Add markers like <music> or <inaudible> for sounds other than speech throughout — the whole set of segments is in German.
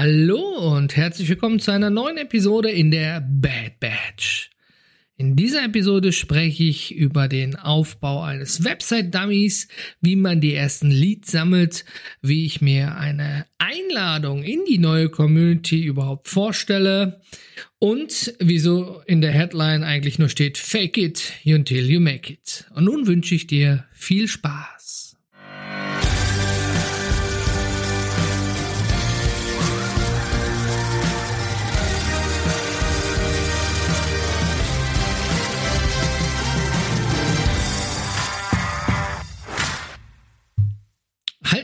Hallo und herzlich willkommen zu einer neuen Episode in der Bad Batch. In dieser Episode spreche ich über den Aufbau eines Website-Dummies, wie man die ersten Leads sammelt, wie ich mir eine Einladung in die neue Community überhaupt vorstelle und wieso in der Headline eigentlich nur steht Fake it until you make it. Und nun wünsche ich dir viel Spaß.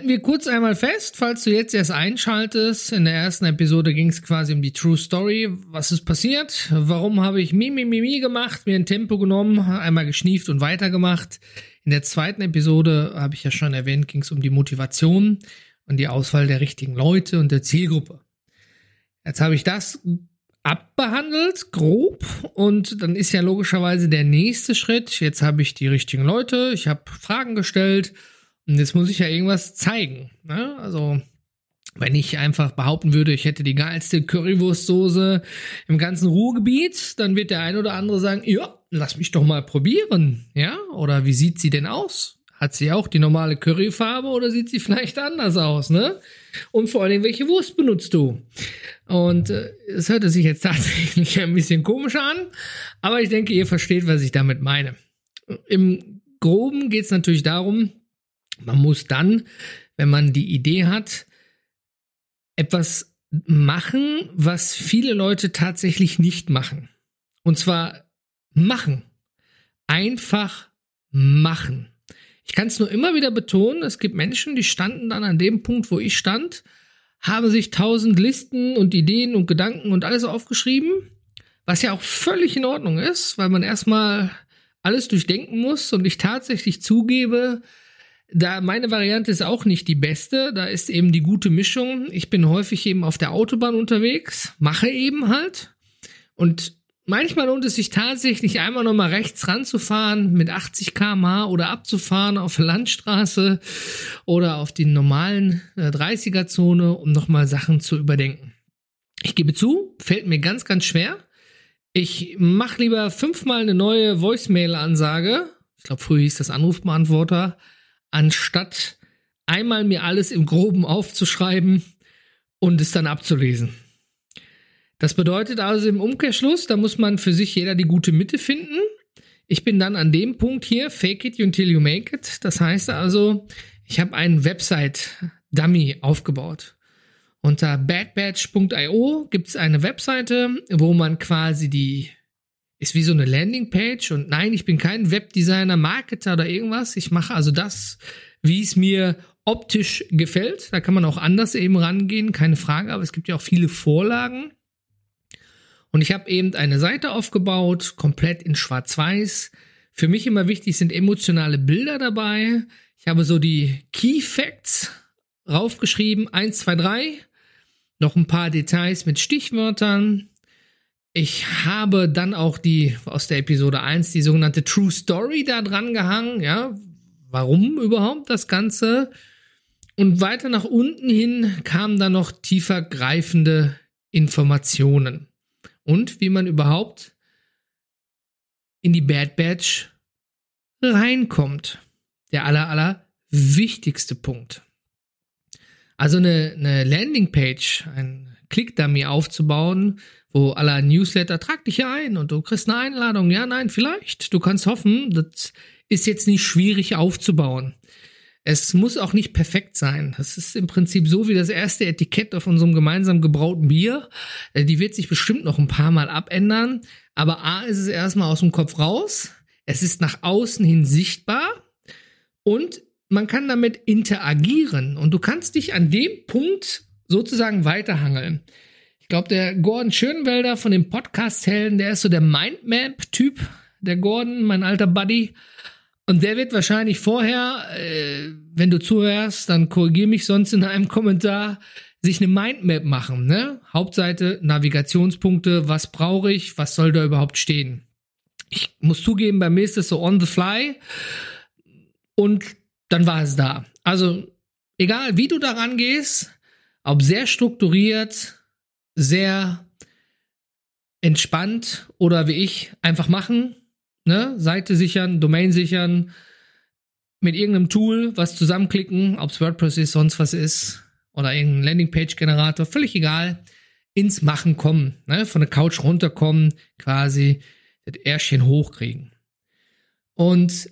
Halten wir kurz einmal fest, falls du jetzt erst einschaltest. In der ersten Episode ging es quasi um die True Story. Was ist passiert? Warum habe ich Mimi Mimi gemacht, mir ein Tempo genommen, einmal geschnieft und weitergemacht? In der zweiten Episode, habe ich ja schon erwähnt, ging es um die Motivation und die Auswahl der richtigen Leute und der Zielgruppe. Jetzt habe ich das abbehandelt, grob, und dann ist ja logischerweise der nächste Schritt. Jetzt habe ich die richtigen Leute, ich habe Fragen gestellt und jetzt muss ich ja irgendwas zeigen. Ne? Also, wenn ich einfach behaupten würde, ich hätte die geilste Currywurstsoße im ganzen Ruhrgebiet, dann wird der ein oder andere sagen, ja, lass mich doch mal probieren. Ja, oder wie sieht sie denn aus? Hat sie auch die normale Curryfarbe oder sieht sie vielleicht anders aus, ne? Und vor allen Dingen, welche Wurst benutzt du? Und äh, es hörte sich jetzt <laughs> tatsächlich ein bisschen komisch an, aber ich denke, ihr versteht, was ich damit meine. Im Groben geht es natürlich darum, man muss dann, wenn man die Idee hat, etwas machen, was viele Leute tatsächlich nicht machen. Und zwar machen. Einfach machen. Ich kann es nur immer wieder betonen, es gibt Menschen, die standen dann an dem Punkt, wo ich stand, haben sich tausend Listen und Ideen und Gedanken und alles aufgeschrieben, was ja auch völlig in Ordnung ist, weil man erstmal alles durchdenken muss und ich tatsächlich zugebe, da meine Variante ist auch nicht die beste, da ist eben die gute Mischung. Ich bin häufig eben auf der Autobahn unterwegs, mache eben halt und manchmal lohnt es sich tatsächlich einmal nochmal rechts ranzufahren mit 80 km/h oder abzufahren auf der Landstraße oder auf die normalen 30er-Zone, äh, um nochmal Sachen zu überdenken. Ich gebe zu, fällt mir ganz, ganz schwer. Ich mache lieber fünfmal eine neue Voicemail-Ansage. Ich glaube, früher hieß das Anrufbeantworter anstatt einmal mir alles im groben aufzuschreiben und es dann abzulesen. Das bedeutet also im Umkehrschluss, da muss man für sich jeder die gute Mitte finden. Ich bin dann an dem Punkt hier, fake it until you make it. Das heißt also, ich habe einen Website-Dummy aufgebaut. Unter badbatch.io gibt es eine Webseite, wo man quasi die ist wie so eine Landingpage und nein, ich bin kein Webdesigner, Marketer oder irgendwas. Ich mache also das, wie es mir optisch gefällt. Da kann man auch anders eben rangehen, keine Frage, aber es gibt ja auch viele Vorlagen. Und ich habe eben eine Seite aufgebaut, komplett in Schwarz-Weiß. Für mich immer wichtig sind emotionale Bilder dabei. Ich habe so die Key Facts raufgeschrieben, eins, zwei, drei. Noch ein paar Details mit Stichwörtern. Ich habe dann auch die aus der Episode 1 die sogenannte True Story da dran gehangen, ja. Warum überhaupt das Ganze? Und weiter nach unten hin kamen dann noch tiefer greifende Informationen. Und wie man überhaupt in die Bad Batch reinkommt. Der aller, aller wichtigste Punkt. Also eine, eine Landingpage, ein Click-Dummy aufzubauen, wo aller Newsletter, trag dich ein und du kriegst eine Einladung. Ja, nein, vielleicht. Du kannst hoffen, das ist jetzt nicht schwierig aufzubauen. Es muss auch nicht perfekt sein. Das ist im Prinzip so wie das erste Etikett auf unserem gemeinsam gebrauten Bier. Äh, die wird sich bestimmt noch ein paar Mal abändern. Aber A ist es erstmal aus dem Kopf raus. Es ist nach außen hin sichtbar. Und man kann damit interagieren. Und du kannst dich an dem Punkt sozusagen weiterhangeln. Glaube, der Gordon Schönwelder von dem Podcast-Helden, der ist so der Mindmap-Typ, der Gordon, mein alter Buddy. Und der wird wahrscheinlich vorher, äh, wenn du zuhörst, dann korrigier mich sonst in einem Kommentar, sich eine Mindmap machen. Ne? Hauptseite, Navigationspunkte, was brauche ich, was soll da überhaupt stehen. Ich muss zugeben, bei mir ist das so on the fly. Und dann war es da. Also, egal wie du daran gehst, ob sehr strukturiert, sehr entspannt oder wie ich einfach machen, ne? Seite sichern, Domain sichern, mit irgendeinem Tool was zusammenklicken, ob es WordPress ist, sonst was ist oder irgendein Landingpage-Generator, völlig egal, ins Machen kommen, ne? von der Couch runterkommen, quasi das Ärschchen hochkriegen. Und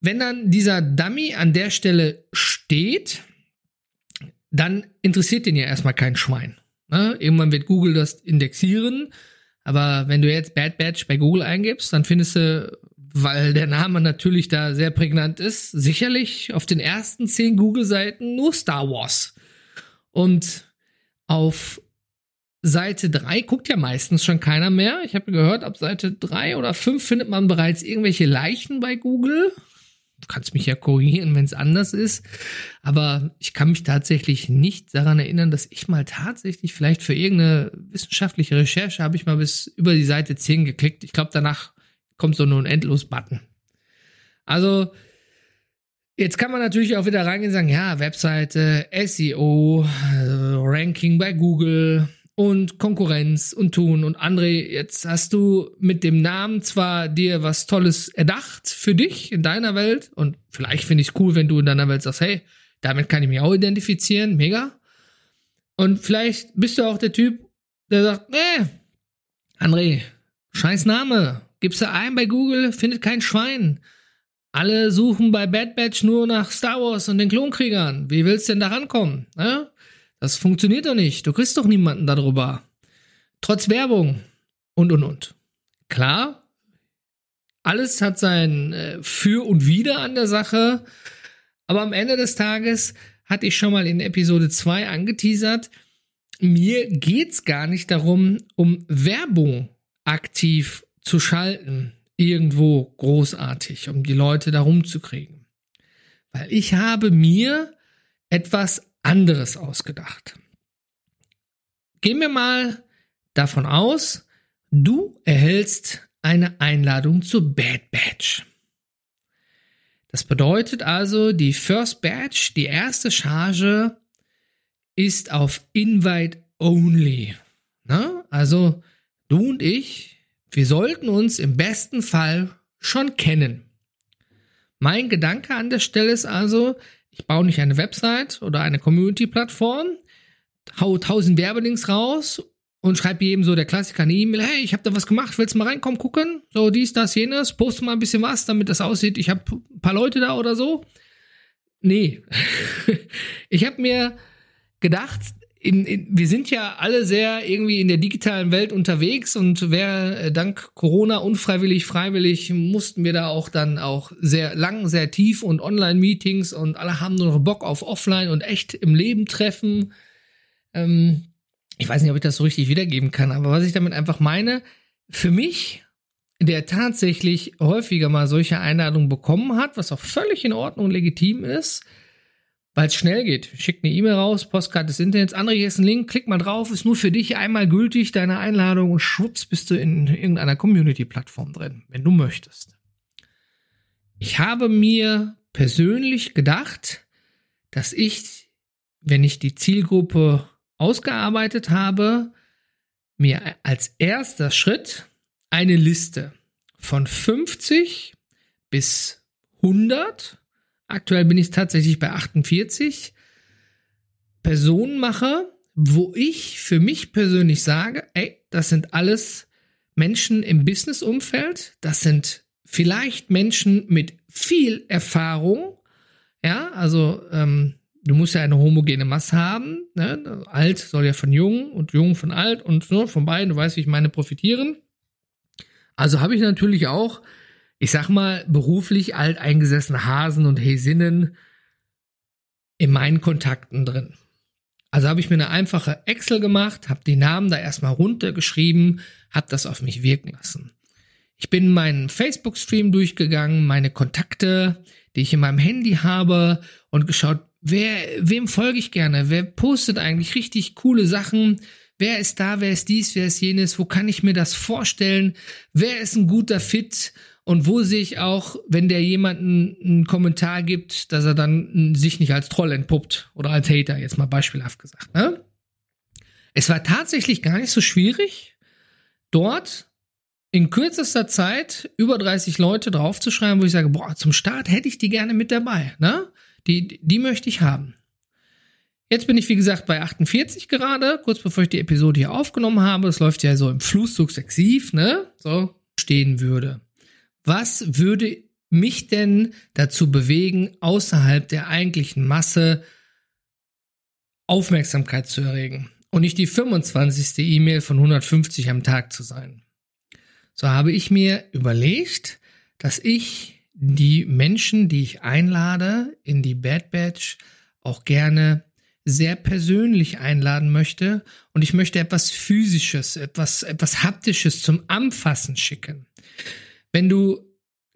wenn dann dieser Dummy an der Stelle steht, dann interessiert den ja erstmal kein Schwein. Ne? Irgendwann wird Google das indexieren, aber wenn du jetzt Bad Batch bei Google eingibst, dann findest du, weil der Name natürlich da sehr prägnant ist, sicherlich auf den ersten zehn Google-Seiten nur Star Wars. Und auf Seite 3 guckt ja meistens schon keiner mehr. Ich habe gehört, ab Seite 3 oder 5 findet man bereits irgendwelche Leichen bei Google. Du kannst mich ja korrigieren, wenn es anders ist. Aber ich kann mich tatsächlich nicht daran erinnern, dass ich mal tatsächlich vielleicht für irgendeine wissenschaftliche Recherche habe ich mal bis über die Seite 10 geklickt. Ich glaube, danach kommt so nur ein Endlos-Button. Also, Jetzt kann man natürlich auch wieder reingehen und sagen, ja, Webseite, SEO, Ranking bei Google, und Konkurrenz und tun. Und André, jetzt hast du mit dem Namen zwar dir was Tolles erdacht für dich in deiner Welt und vielleicht finde ich es cool, wenn du in deiner Welt sagst, hey, damit kann ich mich auch identifizieren, mega. Und vielleicht bist du auch der Typ, der sagt, nee, André, scheiß Name, gibst du ein bei Google, findet kein Schwein. Alle suchen bei Bad Batch nur nach Star Wars und den Klonkriegern. Wie willst du denn da rankommen? Ne? Das funktioniert doch nicht. Du kriegst doch niemanden darüber. Trotz Werbung und und und. Klar, alles hat sein äh, Für und Wider an der Sache. Aber am Ende des Tages hatte ich schon mal in Episode 2 angeteasert, mir geht's gar nicht darum, um Werbung aktiv zu schalten, irgendwo großartig, um die Leute da rumzukriegen. Weil ich habe mir etwas anderes ausgedacht. Gehen wir mal davon aus, du erhältst eine Einladung zur Bad Batch. Das bedeutet also, die First Batch, die erste Charge, ist auf Invite Only. Na? Also du und ich, wir sollten uns im besten Fall schon kennen. Mein Gedanke an der Stelle ist also, ich baue nicht eine Website oder eine Community-Plattform, hau tausend Werbelinks raus und schreibe jedem so der Klassiker eine E-Mail, hey, ich habe da was gemacht, willst du mal reinkommen, gucken? So, dies, das, jenes, poste mal ein bisschen was, damit das aussieht, ich habe ein paar Leute da oder so. Nee. <laughs> ich habe mir gedacht, in, in, wir sind ja alle sehr irgendwie in der digitalen Welt unterwegs und wer äh, dank Corona unfreiwillig, freiwillig mussten wir da auch dann auch sehr lang, sehr tief und Online-Meetings und alle haben nur noch Bock auf Offline und echt im Leben treffen. Ähm, ich weiß nicht, ob ich das so richtig wiedergeben kann, aber was ich damit einfach meine, für mich, der tatsächlich häufiger mal solche Einladungen bekommen hat, was auch völlig in Ordnung und legitim ist, weil es schnell geht. Schickt eine E-Mail raus, Postkarte des Internets, André, hier ist ein Link, klick mal drauf, ist nur für dich einmal gültig, deine Einladung und schwupps bist du in irgendeiner Community-Plattform drin, wenn du möchtest. Ich habe mir persönlich gedacht, dass ich, wenn ich die Zielgruppe ausgearbeitet habe, mir als erster Schritt eine Liste von 50 bis 100 Aktuell bin ich tatsächlich bei 48 Personen mache, wo ich für mich persönlich sage, ey, das sind alles Menschen im Business-Umfeld, das sind vielleicht Menschen mit viel Erfahrung, ja, also ähm, du musst ja eine homogene Masse haben, ne? alt soll ja von jung und jung von alt und so, von beiden, du weißt, wie ich meine, profitieren. Also habe ich natürlich auch ich sag mal, beruflich alteingesessene Hasen und Häsinnen in meinen Kontakten drin. Also habe ich mir eine einfache Excel gemacht, habe die Namen da erstmal runtergeschrieben, habe das auf mich wirken lassen. Ich bin meinen Facebook-Stream durchgegangen, meine Kontakte, die ich in meinem Handy habe und geschaut, wer, wem folge ich gerne, wer postet eigentlich richtig coole Sachen, wer ist da, wer ist dies, wer ist jenes, wo kann ich mir das vorstellen, wer ist ein guter Fit und wo sehe ich auch, wenn der jemanden einen Kommentar gibt, dass er dann sich nicht als Troll entpuppt oder als Hater, jetzt mal beispielhaft gesagt. Ne? Es war tatsächlich gar nicht so schwierig, dort in kürzester Zeit über 30 Leute draufzuschreiben, wo ich sage, boah, zum Start hätte ich die gerne mit dabei. Ne? Die, die möchte ich haben. Jetzt bin ich, wie gesagt, bei 48 gerade, kurz bevor ich die Episode hier aufgenommen habe. Es läuft ja so im Fluss sukzessiv, ne? So stehen würde. Was würde mich denn dazu bewegen, außerhalb der eigentlichen Masse Aufmerksamkeit zu erregen und nicht die 25. E-Mail von 150 am Tag zu sein? So habe ich mir überlegt, dass ich die Menschen, die ich einlade in die Bad Batch, auch gerne sehr persönlich einladen möchte und ich möchte etwas physisches, etwas etwas haptisches zum Anfassen schicken. Wenn du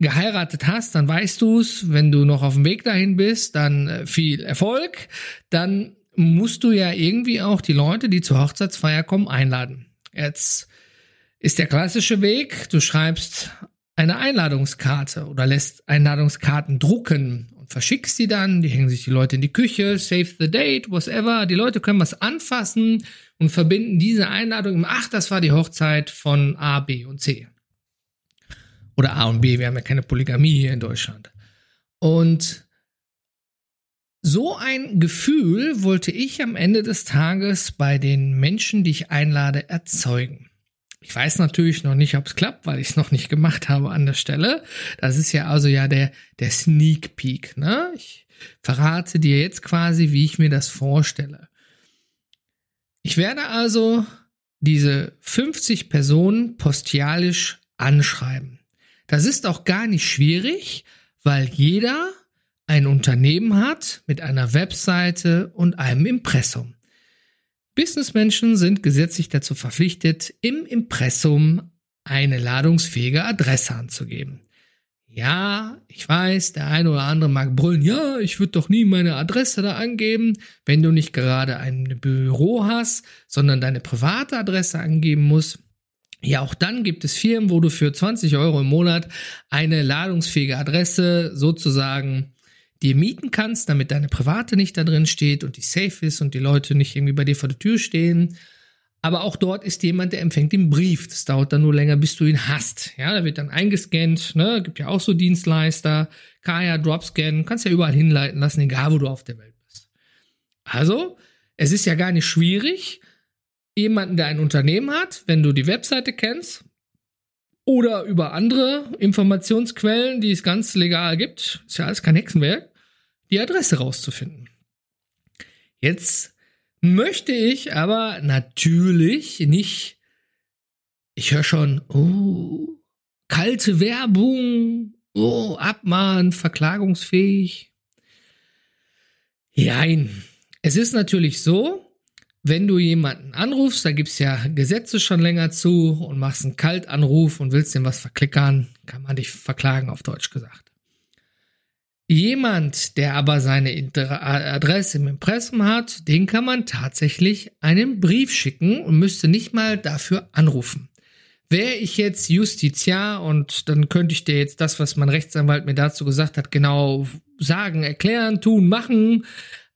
geheiratet hast, dann weißt du es. Wenn du noch auf dem Weg dahin bist, dann äh, viel Erfolg. Dann musst du ja irgendwie auch die Leute, die zur Hochzeitsfeier kommen, einladen. Jetzt ist der klassische Weg, du schreibst eine Einladungskarte oder lässt Einladungskarten drucken und verschickst sie dann, die hängen sich die Leute in die Küche, save the date, whatever, die Leute können was anfassen und verbinden diese Einladung, ach, das war die Hochzeit von A, B und C. Oder A und B, wir haben ja keine Polygamie hier in Deutschland. Und so ein Gefühl wollte ich am Ende des Tages bei den Menschen, die ich einlade, erzeugen. Ich weiß natürlich noch nicht, ob es klappt, weil ich es noch nicht gemacht habe an der Stelle. Das ist ja also ja der, der Sneak Peek. Ne? Ich verrate dir jetzt quasi, wie ich mir das vorstelle. Ich werde also diese 50 Personen postialisch anschreiben. Das ist auch gar nicht schwierig, weil jeder ein Unternehmen hat mit einer Webseite und einem Impressum. Businessmenschen sind gesetzlich dazu verpflichtet, im Impressum eine ladungsfähige Adresse anzugeben. Ja, ich weiß, der eine oder andere mag brüllen, ja, ich würde doch nie meine Adresse da angeben, wenn du nicht gerade ein Büro hast, sondern deine private Adresse angeben musst. Ja, auch dann gibt es Firmen, wo du für 20 Euro im Monat eine ladungsfähige Adresse sozusagen dir mieten kannst, damit deine private nicht da drin steht und die safe ist und die Leute nicht irgendwie bei dir vor der Tür stehen. Aber auch dort ist jemand, der empfängt den Brief. Das dauert dann nur länger, bis du ihn hast. Ja, da wird dann eingescannt. Ne, gibt ja auch so Dienstleister. Kaya Dropscan, kannst ja überall hinleiten lassen, egal wo du auf der Welt bist. Also, es ist ja gar nicht schwierig, jemanden, der ein Unternehmen hat, wenn du die Webseite kennst, oder über andere Informationsquellen, die es ganz legal gibt, ist ja alles kein Hexenwerk, die Adresse rauszufinden. Jetzt möchte ich aber natürlich nicht, ich höre schon, oh, kalte Werbung, oh, Abmahn, verklagungsfähig. Nein, es ist natürlich so, wenn du jemanden anrufst, da gibt's ja Gesetze schon länger zu und machst einen Kaltanruf und willst dem was verklickern, kann man dich verklagen, auf Deutsch gesagt. Jemand, der aber seine Adresse im Impressum hat, den kann man tatsächlich einen Brief schicken und müsste nicht mal dafür anrufen. Wäre ich jetzt Justiziar und dann könnte ich dir jetzt das, was mein Rechtsanwalt mir dazu gesagt hat, genau sagen, erklären, tun, machen.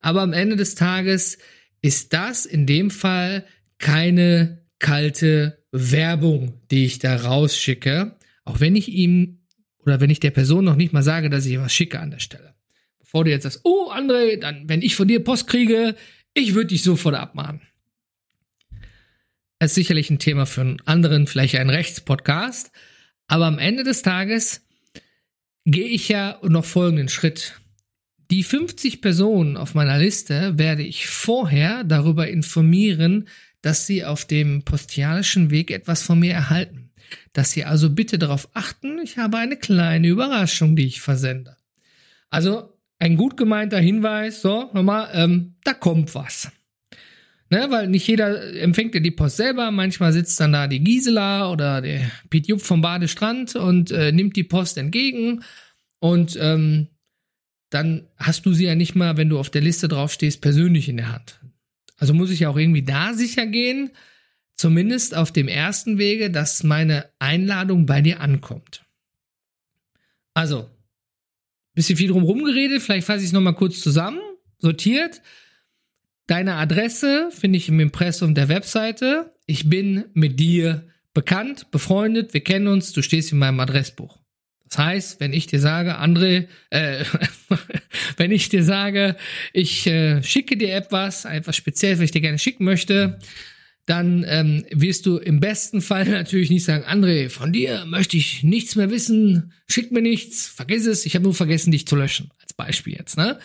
Aber am Ende des Tages ist das in dem Fall keine kalte Werbung, die ich da rausschicke, auch wenn ich ihm oder wenn ich der Person noch nicht mal sage, dass ich was schicke an der Stelle. Bevor du jetzt sagst, oh André, dann wenn ich von dir Post kriege, ich würde dich sofort abmahnen. Das ist sicherlich ein Thema für einen anderen, vielleicht einen Rechtspodcast, aber am Ende des Tages gehe ich ja noch folgenden Schritt. Die 50 Personen auf meiner Liste werde ich vorher darüber informieren, dass sie auf dem postialischen Weg etwas von mir erhalten. Dass sie also bitte darauf achten, ich habe eine kleine Überraschung, die ich versende. Also ein gut gemeinter Hinweis, so, nochmal, ähm, da kommt was. Ne, weil nicht jeder empfängt ja die Post selber. Manchmal sitzt dann da die Gisela oder der Piet Jupp vom Badestrand und äh, nimmt die Post entgegen. Und ähm, dann hast du sie ja nicht mal, wenn du auf der Liste draufstehst, persönlich in der Hand. Also muss ich ja auch irgendwie da sicher gehen, zumindest auf dem ersten Wege, dass meine Einladung bei dir ankommt. Also, bisschen viel drum rumgeredet, vielleicht fasse ich es nochmal kurz zusammen, sortiert. Deine Adresse finde ich im Impressum der Webseite. Ich bin mit dir bekannt, befreundet, wir kennen uns, du stehst in meinem Adressbuch. Das heißt, wenn ich dir sage, André, äh, <laughs> wenn ich dir sage, ich äh, schicke dir etwas, etwas speziell, was ich dir gerne schicken möchte, dann ähm, wirst du im besten Fall <laughs> natürlich nicht sagen, André, von dir möchte ich nichts mehr wissen, schick mir nichts, vergiss es, ich habe nur vergessen, dich zu löschen, als Beispiel jetzt. Ne?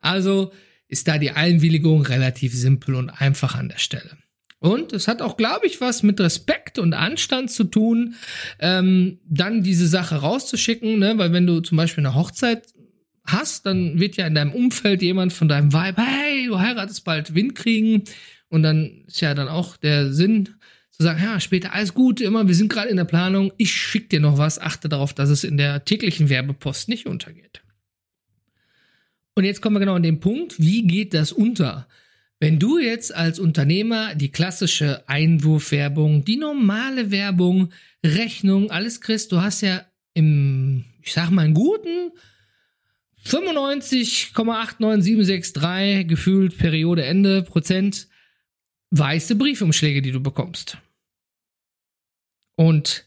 Also ist da die Einwilligung relativ simpel und einfach an der Stelle. Und es hat auch, glaube ich, was mit Respekt und Anstand zu tun, ähm, dann diese Sache rauszuschicken, ne? weil wenn du zum Beispiel eine Hochzeit hast, dann wird ja in deinem Umfeld jemand von deinem Vibe, hey, du heiratest bald Wind kriegen. Und dann ist ja dann auch der Sinn zu sagen, ja, später alles gut, immer, wir sind gerade in der Planung, ich schick dir noch was, achte darauf, dass es in der täglichen Werbepost nicht untergeht. Und jetzt kommen wir genau an den Punkt, wie geht das unter? Wenn du jetzt als Unternehmer die klassische Einwurfwerbung, die normale Werbung, Rechnung, alles kriegst, du hast ja im, ich sag mal, einen guten 95,89763 gefühlt Periode Ende Prozent weiße Briefumschläge, die du bekommst. Und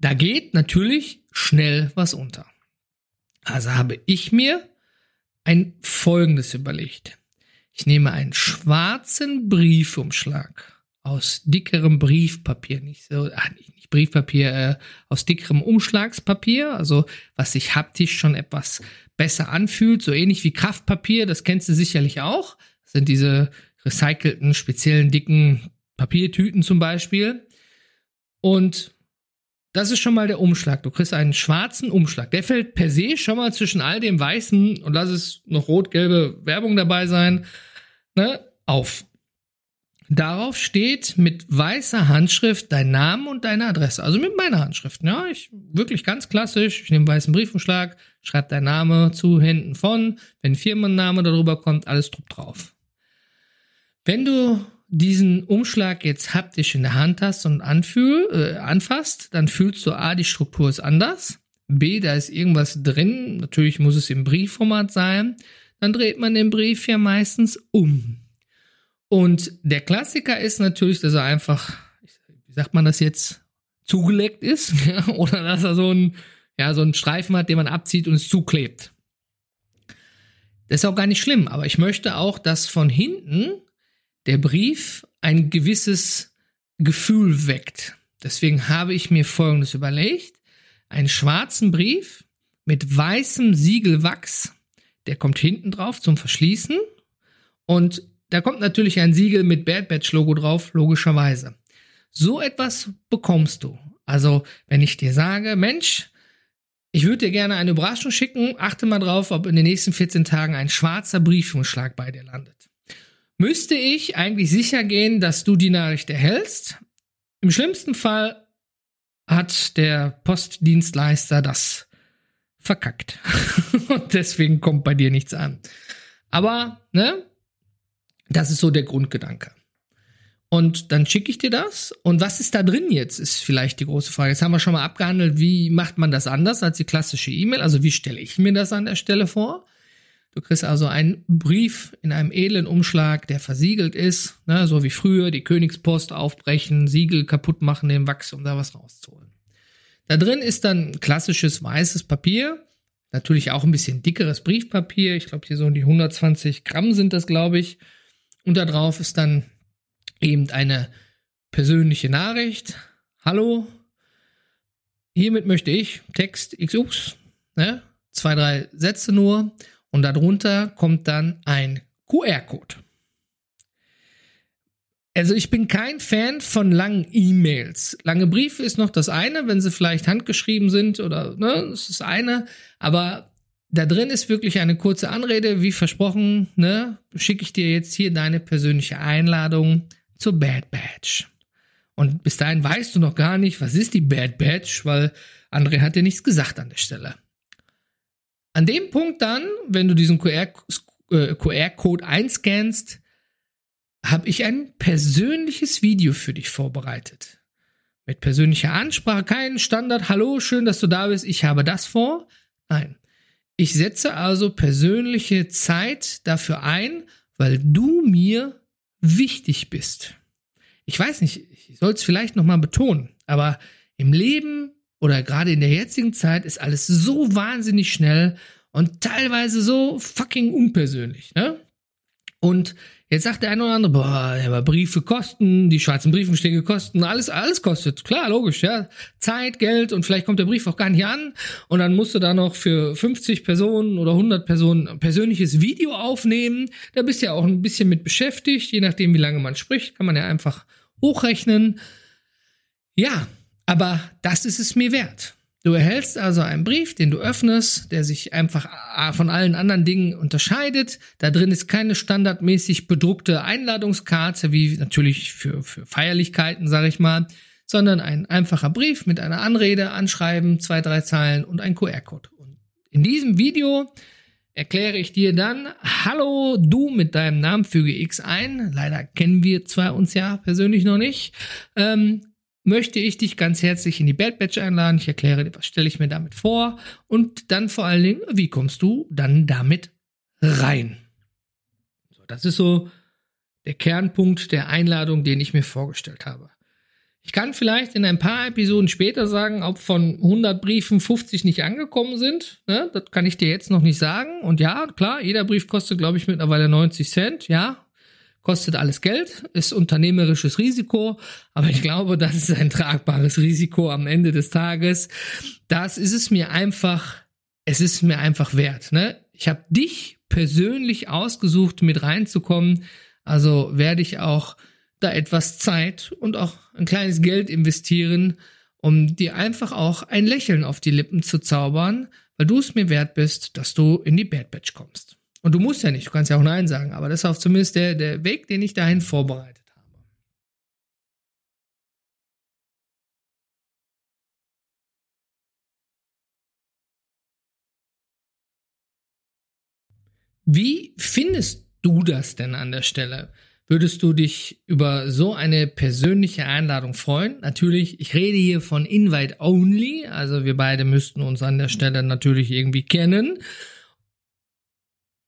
da geht natürlich schnell was unter. Also habe ich mir ein Folgendes überlegt. Ich nehme einen schwarzen Briefumschlag aus dickerem Briefpapier, nicht so, ach, nicht Briefpapier, äh, aus dickerem Umschlagspapier, also was sich haptisch schon etwas besser anfühlt, so ähnlich wie Kraftpapier, das kennst du sicherlich auch. Das sind diese recycelten, speziellen, dicken Papiertüten zum Beispiel. Und das ist schon mal der Umschlag. Du kriegst einen schwarzen Umschlag. Der fällt per se schon mal zwischen all dem weißen und lass es noch rot-gelbe Werbung dabei sein, ne, auf. Darauf steht mit weißer Handschrift dein Name und deine Adresse. Also mit meiner Handschrift. Ja, ich wirklich ganz klassisch. Ich nehme weißen Briefumschlag, schreibe dein Name zu Händen von. Wenn Firmenname darüber kommt, alles drauf. Wenn du diesen Umschlag jetzt haptisch in der Hand hast und anfühl, äh, anfasst, dann fühlst du A, die Struktur ist anders. B, da ist irgendwas drin. Natürlich muss es im Briefformat sein. Dann dreht man den Brief ja meistens um. Und der Klassiker ist natürlich, dass er einfach, wie sagt man das jetzt, zugeleckt ist. <laughs> Ja, oder dass er so ein, ja, so einen Streifen hat, den man abzieht und es zuklebt. Das ist auch gar nicht schlimm, aber ich möchte auch, dass von hinten der Brief ein gewisses Gefühl weckt. Deswegen habe ich mir Folgendes überlegt. Einen schwarzen Brief mit weißem Siegelwachs, der kommt hinten drauf zum Verschließen. Und da kommt natürlich ein Siegel mit Bad Batch Logo drauf, logischerweise. So etwas bekommst du. Also, wenn ich dir sage, Mensch, ich würde dir gerne eine Überraschung schicken, achte mal drauf, ob in den nächsten 14 Tagen ein schwarzer Briefumschlag bei dir landet müsste ich eigentlich sicher gehen, dass du die Nachricht erhältst. Im schlimmsten Fall hat der Postdienstleister das verkackt. <laughs> Und deswegen kommt bei dir nichts an. Aber, ne? Das ist so der Grundgedanke. Und dann schicke ich dir das. Und was ist da drin jetzt, ist vielleicht die große Frage. Jetzt haben wir schon mal abgehandelt, wie macht man das anders als die klassische E-Mail? Also wie stelle ich mir das an der Stelle vor? Du kriegst also einen Brief in einem edlen Umschlag, der versiegelt ist, ne, so wie früher die Königspost aufbrechen, Siegel kaputt machen, den Wachs, um da was rauszuholen. Da drin ist dann klassisches weißes Papier, natürlich auch ein bisschen dickeres Briefpapier. Ich glaube, hier so die 120 Gramm sind das, glaube ich. Und da drauf ist dann eben eine persönliche Nachricht. Hallo, hiermit möchte ich Text XX, ne, zwei, drei Sätze nur und darunter kommt dann ein QR-Code. Also ich bin kein Fan von langen E-Mails. Lange Briefe ist noch das eine, wenn sie vielleicht handgeschrieben sind oder ne, das ist das eine. Aber da drin ist wirklich eine kurze Anrede, wie versprochen, ne, schicke ich dir jetzt hier deine persönliche Einladung zur Bad Badge. Und bis dahin weißt du noch gar nicht, was ist die Bad Badge, weil André hat dir nichts gesagt an der Stelle. An dem Punkt dann, wenn du diesen QR-Code äh, einscannst, habe ich ein persönliches Video für dich vorbereitet. Mit persönlicher Ansprache, kein Standard, hallo, schön, dass du da bist, ich habe das vor. Nein. Ich setze also persönliche Zeit dafür ein, weil du mir wichtig bist. Ich weiß nicht, ich soll es vielleicht nochmal betonen, aber im Leben oder gerade in der jetzigen Zeit ist alles so wahnsinnig schnell und teilweise so fucking unpersönlich, ne? Und jetzt sagt der eine oder andere, boah, aber Briefe kosten, die schwarzen Briefenstege kosten, alles, alles kostet. Klar, logisch, ja. Zeit, Geld und vielleicht kommt der Brief auch gar nicht an und dann musst du da noch für 50 Personen oder 100 Personen ein persönliches Video aufnehmen. Da bist du ja auch ein bisschen mit beschäftigt, je nachdem, wie lange man spricht, kann man ja einfach hochrechnen. Ja, aber das ist es mir wert. Du erhältst also einen Brief, den du öffnest, der sich einfach äh, von allen anderen Dingen unterscheidet. Da drin ist keine standardmäßig bedruckte Einladungskarte, wie natürlich für, für Feierlichkeiten, sage ich mal, sondern ein einfacher Brief mit einer Anrede, Anschreiben, zwei, drei Zeilen und ein QR-Code. in diesem Video erkläre ich dir dann, hallo, du mit deinem Namen füge X ein. Leider kennen wir zwei uns ja persönlich noch nicht. Ähm, möchte ich dich ganz herzlich in die Bad Batch einladen. Ich erkläre dir, was stelle ich mir damit vor und dann vor allen Dingen, wie kommst du dann damit rein? So, das ist so der Kernpunkt der Einladung, den ich mir vorgestellt habe. Ich kann vielleicht in ein paar Episoden später sagen, ob von 100 Briefen 50 nicht angekommen sind. Ne? Das kann ich dir jetzt noch nicht sagen. Und ja, klar, jeder Brief kostet, glaube ich, mittlerweile 90 Cent. Ja, kostet alles Geld, ist unternehmerisches Risiko, aber ich glaube, das ist ein tragbares Risiko am Ende des Tages. Das ist es mir einfach, es ist mir einfach wert. Ne? Ich habe dich persönlich ausgesucht, mit reinzukommen, also werde ich auch da etwas Zeit und auch ein kleines Geld investieren, um dir einfach auch ein Lächeln auf die Lippen zu zaubern, weil du es mir wert bist, dass du in die Bad Batch kommst. Und du musst ja nicht, du kannst ja auch Nein sagen, aber das ist auch zumindest der, der Weg, den ich dahin vorbereitet habe. Wie findest du das denn an der Stelle? Würdest du dich über so eine persönliche Einladung freuen? Natürlich, ich rede hier von Invite Only, also wir beide müssten uns an der Stelle natürlich irgendwie kennen.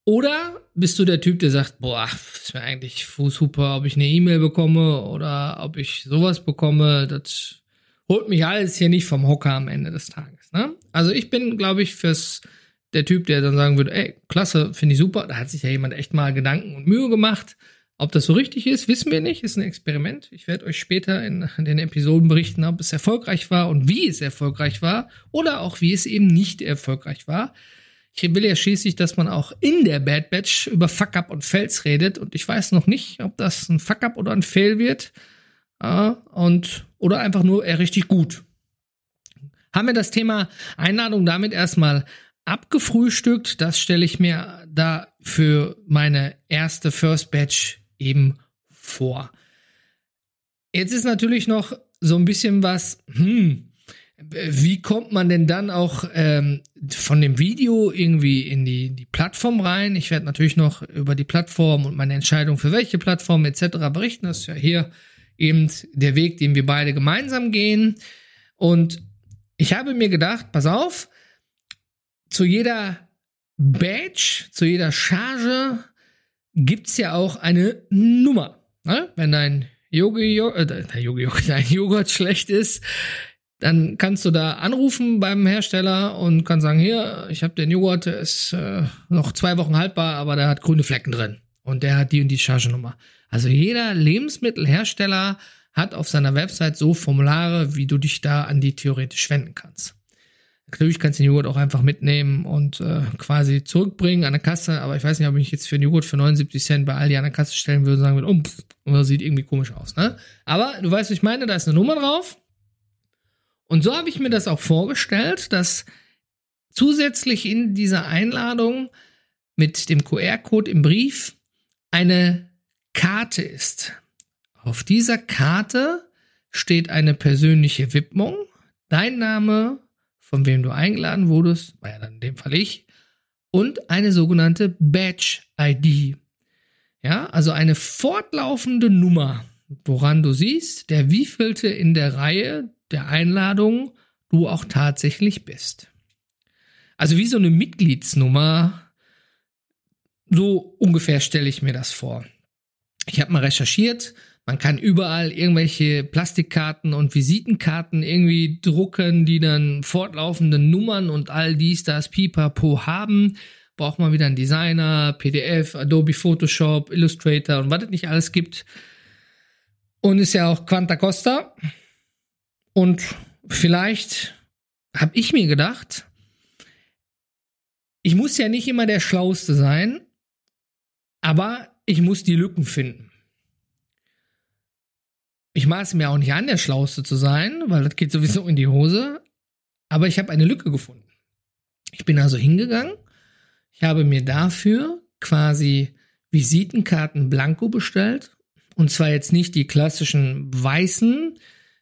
Oder bist du der Typ, der sagt, boah, ist mir eigentlich super, ob ich eine E-Mail bekomme oder ob ich sowas bekomme, das holt mich alles hier nicht vom Hocker am Ende des Tages. Ne? Also ich bin, glaube ich, fürs der Typ, der dann sagen würde, ey, klasse, finde ich super, da hat sich ja jemand echt mal Gedanken und Mühe gemacht. Ob das so richtig ist, wissen wir nicht, ist ein Experiment. Ich werde euch später in den Episoden berichten, ob es erfolgreich war und wie es erfolgreich war oder auch wie es eben nicht erfolgreich war. Ich will ja schließlich, dass man auch in der Bad Batch über Fuck-Up und Fails redet und ich weiß noch nicht, ob das ein Fuck-Up oder ein Fail wird. Äh, und, oder einfach nur eher richtig gut. Haben wir das Thema Einladung damit erstmal abgefrühstückt. Das stelle ich mir da für meine erste First Batch eben vor. Jetzt ist natürlich noch so ein bisschen was, hm, wie kommt man denn dann auch ähm, von dem Video irgendwie in die, die Plattform rein? Ich werde natürlich noch über die Plattform und meine Entscheidung für welche Plattform etc. berichten. Das ist ja hier eben der Weg, den wir beide gemeinsam gehen. Und ich habe mir gedacht, pass auf, zu jeder Badge, zu jeder Charge gibt's ja auch eine Nummer. Ne? Wenn dein Yogi, äh, Yogi, <laughs> dein Joghurt schlecht ist, dann kannst du da anrufen beim Hersteller und kannst sagen, hier, ich habe den Joghurt, der ist äh, noch zwei Wochen haltbar, aber der hat grüne Flecken drin und der hat die und die Chargenummer. Also jeder Lebensmittelhersteller hat auf seiner Website so Formulare, wie du dich da an die theoretisch wenden kannst. Natürlich kannst du den Joghurt auch einfach mitnehmen und äh, quasi zurückbringen an der Kasse, aber ich weiß nicht, ob ich jetzt für einen Joghurt für 79 Cent bei Aldi an der Kasse stellen würde und sagen würde, oh, pff, das sieht irgendwie komisch aus. Ne? Aber du weißt, was ich meine, da ist eine Nummer drauf und so habe ich mir das auch vorgestellt, dass zusätzlich in dieser Einladung mit dem QR-Code im Brief eine Karte ist. Auf dieser Karte steht eine persönliche Widmung, dein Name, von wem du eingeladen wurdest, war ja dann in dem Fall ich, und eine sogenannte Badge-ID. Ja, also eine fortlaufende Nummer, woran du siehst, der wievielte in der Reihe der Einladung du auch tatsächlich bist. Also wie so eine Mitgliedsnummer, so ungefähr stelle ich mir das vor. Ich habe mal recherchiert, man kann überall irgendwelche Plastikkarten und Visitenkarten irgendwie drucken, die dann fortlaufende Nummern und all dies, das Pipapo haben. Braucht man wieder einen Designer, PDF, Adobe Photoshop, Illustrator und was es nicht alles gibt. Und ist ja auch Quanta Costa. Und vielleicht habe ich mir gedacht, ich muss ja nicht immer der Schlauste sein, aber ich muss die Lücken finden. Ich maße mir auch nicht an, der Schlauste zu sein, weil das geht sowieso in die Hose. Aber ich habe eine Lücke gefunden. Ich bin also hingegangen. Ich habe mir dafür quasi Visitenkarten Blanko bestellt. Und zwar jetzt nicht die klassischen weißen,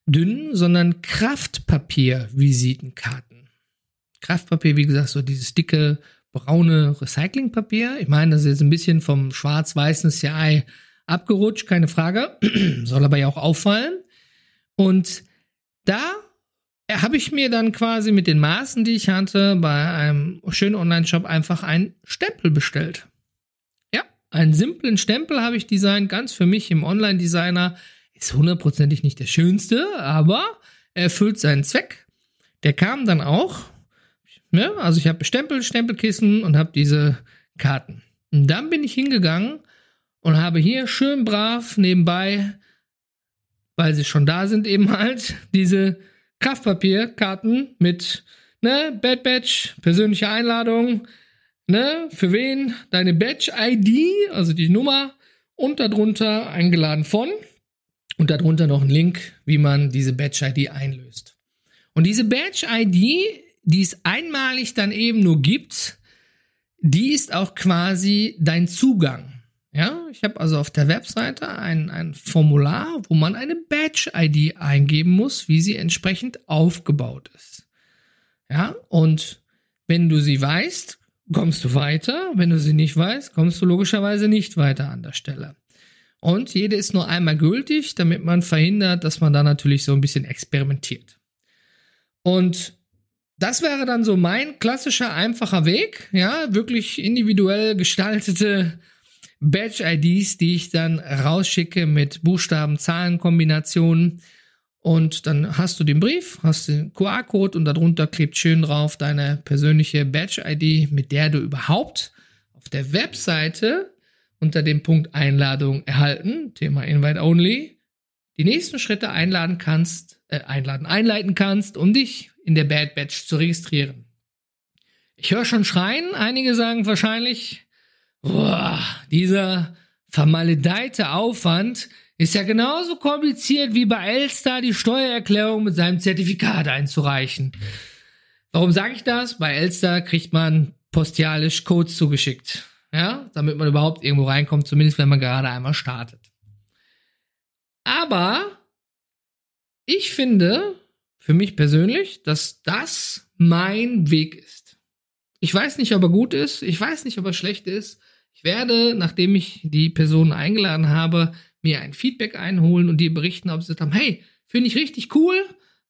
dünnen, sondern Kraftpapier-Visitenkarten. Kraftpapier, wie gesagt, so dieses dicke, braune Recyclingpapier. Ich meine, das ist jetzt ein bisschen vom schwarz-weißen CI abgerutscht, keine Frage. <clears throat> Soll aber ja auch auffallen. Und da habe ich mir dann quasi mit den Maßen, die ich hatte, bei einem schönen Online-Shop einfach einen Stempel bestellt. Ja, einen simplen Stempel habe ich designt, ganz für mich im Online-Designer. Ist hundertprozentig nicht der schönste, aber er erfüllt seinen Zweck. Der kam dann auch. Ja, also ich habe Stempel, Stempelkissen und habe diese Karten. Und dann bin ich hingegangen und habe hier schön brav nebenbei, weil sie schon da sind, eben halt <laughs> diese Kraftpapierkarten mit ne, Bad Badge, persönliche Einladung, ne, für wen, deine Badge-ID, also die Nummer und darunter eingeladen von und darunter noch ein Link, wie man diese Badge-ID einlöst. Und diese Badge-ID, die es einmalig dann eben nur gibt, die ist auch quasi dein Zugang. Ja, ich habe also auf der Webseite ein, ein Formular, wo man eine Badge-ID eingeben muss, wie sie entsprechend aufgebaut ist. Ja, und wenn du sie weißt, kommst du weiter. Wenn du sie nicht weißt, kommst du logischerweise nicht weiter an der Stelle. Und jede ist nur einmal gültig, damit man verhindert, dass man da natürlich so ein bisschen experimentiert. Und das wäre dann so mein klassischer, einfacher Weg. Ja, wirklich individuell gestaltete Badge-IDs, die ich dann rausschicke mit Buchstaben-Zahlen-Kombinationen. Und dann hast du den Brief, hast den QR-Code und darunter klebt schön drauf deine persönliche Badge-ID, mit der du überhaupt auf der Webseite unter dem Punkt Einladung erhalten, Thema Invite Only, die nächsten Schritte einladen kannst, äh, einladen, einleiten kannst, um dich in der Bad Badge zu registrieren. Ich höre schon schreien, einige sagen wahrscheinlich, Boah, dieser vermaledeite Aufwand ist ja genauso kompliziert wie bei Elster die Steuererklärung mit seinem Zertifikat einzureichen. Warum sage ich das? Bei Elster kriegt man postialisch Codes zugeschickt. Ja, damit man überhaupt irgendwo reinkommt, zumindest wenn man gerade einmal startet. Aber ich finde, für mich persönlich, dass das mein Weg ist. Ich weiß nicht, ob er gut ist, ich weiß nicht, ob er schlecht ist, ich werde, nachdem ich die Personen eingeladen habe, mir ein Feedback einholen und die berichten, ob sie gesagt haben, hey, finde ich richtig cool,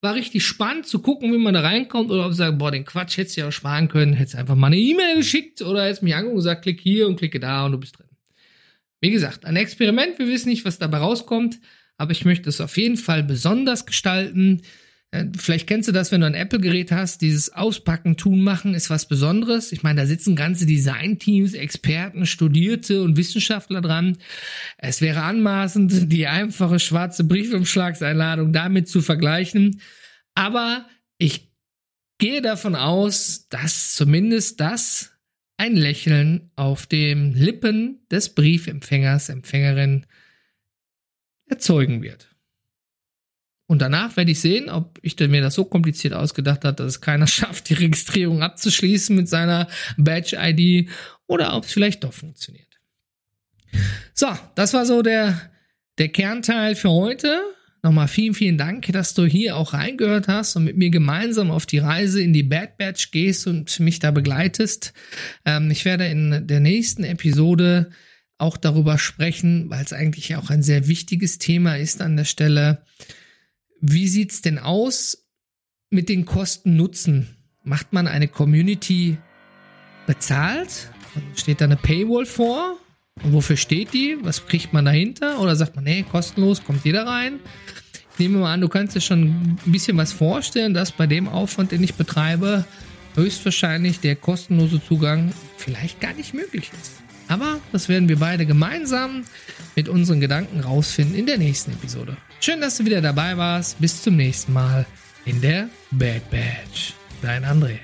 war richtig spannend zu gucken, wie man da reinkommt, oder ob sie sagen, boah, den Quatsch hättest du ja auch sparen können, hättest einfach mal eine E-Mail geschickt oder hättest mich angeguckt und gesagt, klick hier und klicke da und du bist drin. Wie gesagt, ein Experiment, wir wissen nicht, was dabei rauskommt, aber ich möchte es auf jeden Fall besonders gestalten. Äh, vielleicht kennst du das, wenn du ein Apple-Gerät hast, dieses Auspacken, Tun, Machen ist was Besonderes. Ich meine, da sitzen ganze Design-Teams, Experten, Studierte und Wissenschaftler dran. Es wäre anmaßend, die einfache schwarze Briefumschlagseinladung damit zu vergleichen. Aber ich gehe davon aus, dass zumindest das ein Lächeln auf den Lippen des Briefempfängers, Empfängerin erzeugen wird. Und danach werde ich sehen, ob ich mir das so kompliziert ausgedacht habe, dass es keiner <laughs> schafft, die Registrierung abzuschließen mit seiner Badge-ID oder ob es vielleicht doch funktioniert. So, das war so der, der Kernteil für heute. Nochmal vielen, vielen Dank, dass du hier auch reingehört hast und mit mir gemeinsam auf die Reise in die Bad Batch gehst und mich da begleitest. Ähm, ich werde in der nächsten Episode auch darüber sprechen, weil es eigentlich auch ein sehr wichtiges Thema ist an der Stelle. Wie sieht's denn aus mit den Kosten-Nutzen? Macht man eine Community bezahlt? Steht da eine Paywall vor? Und wofür steht die? Was kriegt man dahinter? Oder sagt man, nee, kostenlos, kommt jeder rein? Ich nehme mal an, du kannst dir schon ein bisschen was vorstellen, dass bei dem Aufwand, den ich betreibe, höchstwahrscheinlich der kostenlose Zugang vielleicht gar nicht möglich ist. Aber das werden wir beide gemeinsam mit unseren Gedanken rausfinden in der nächsten Episode. Schön, dass du wieder dabei warst. Bis zum nächsten Mal in der Bad Batch. Dein André.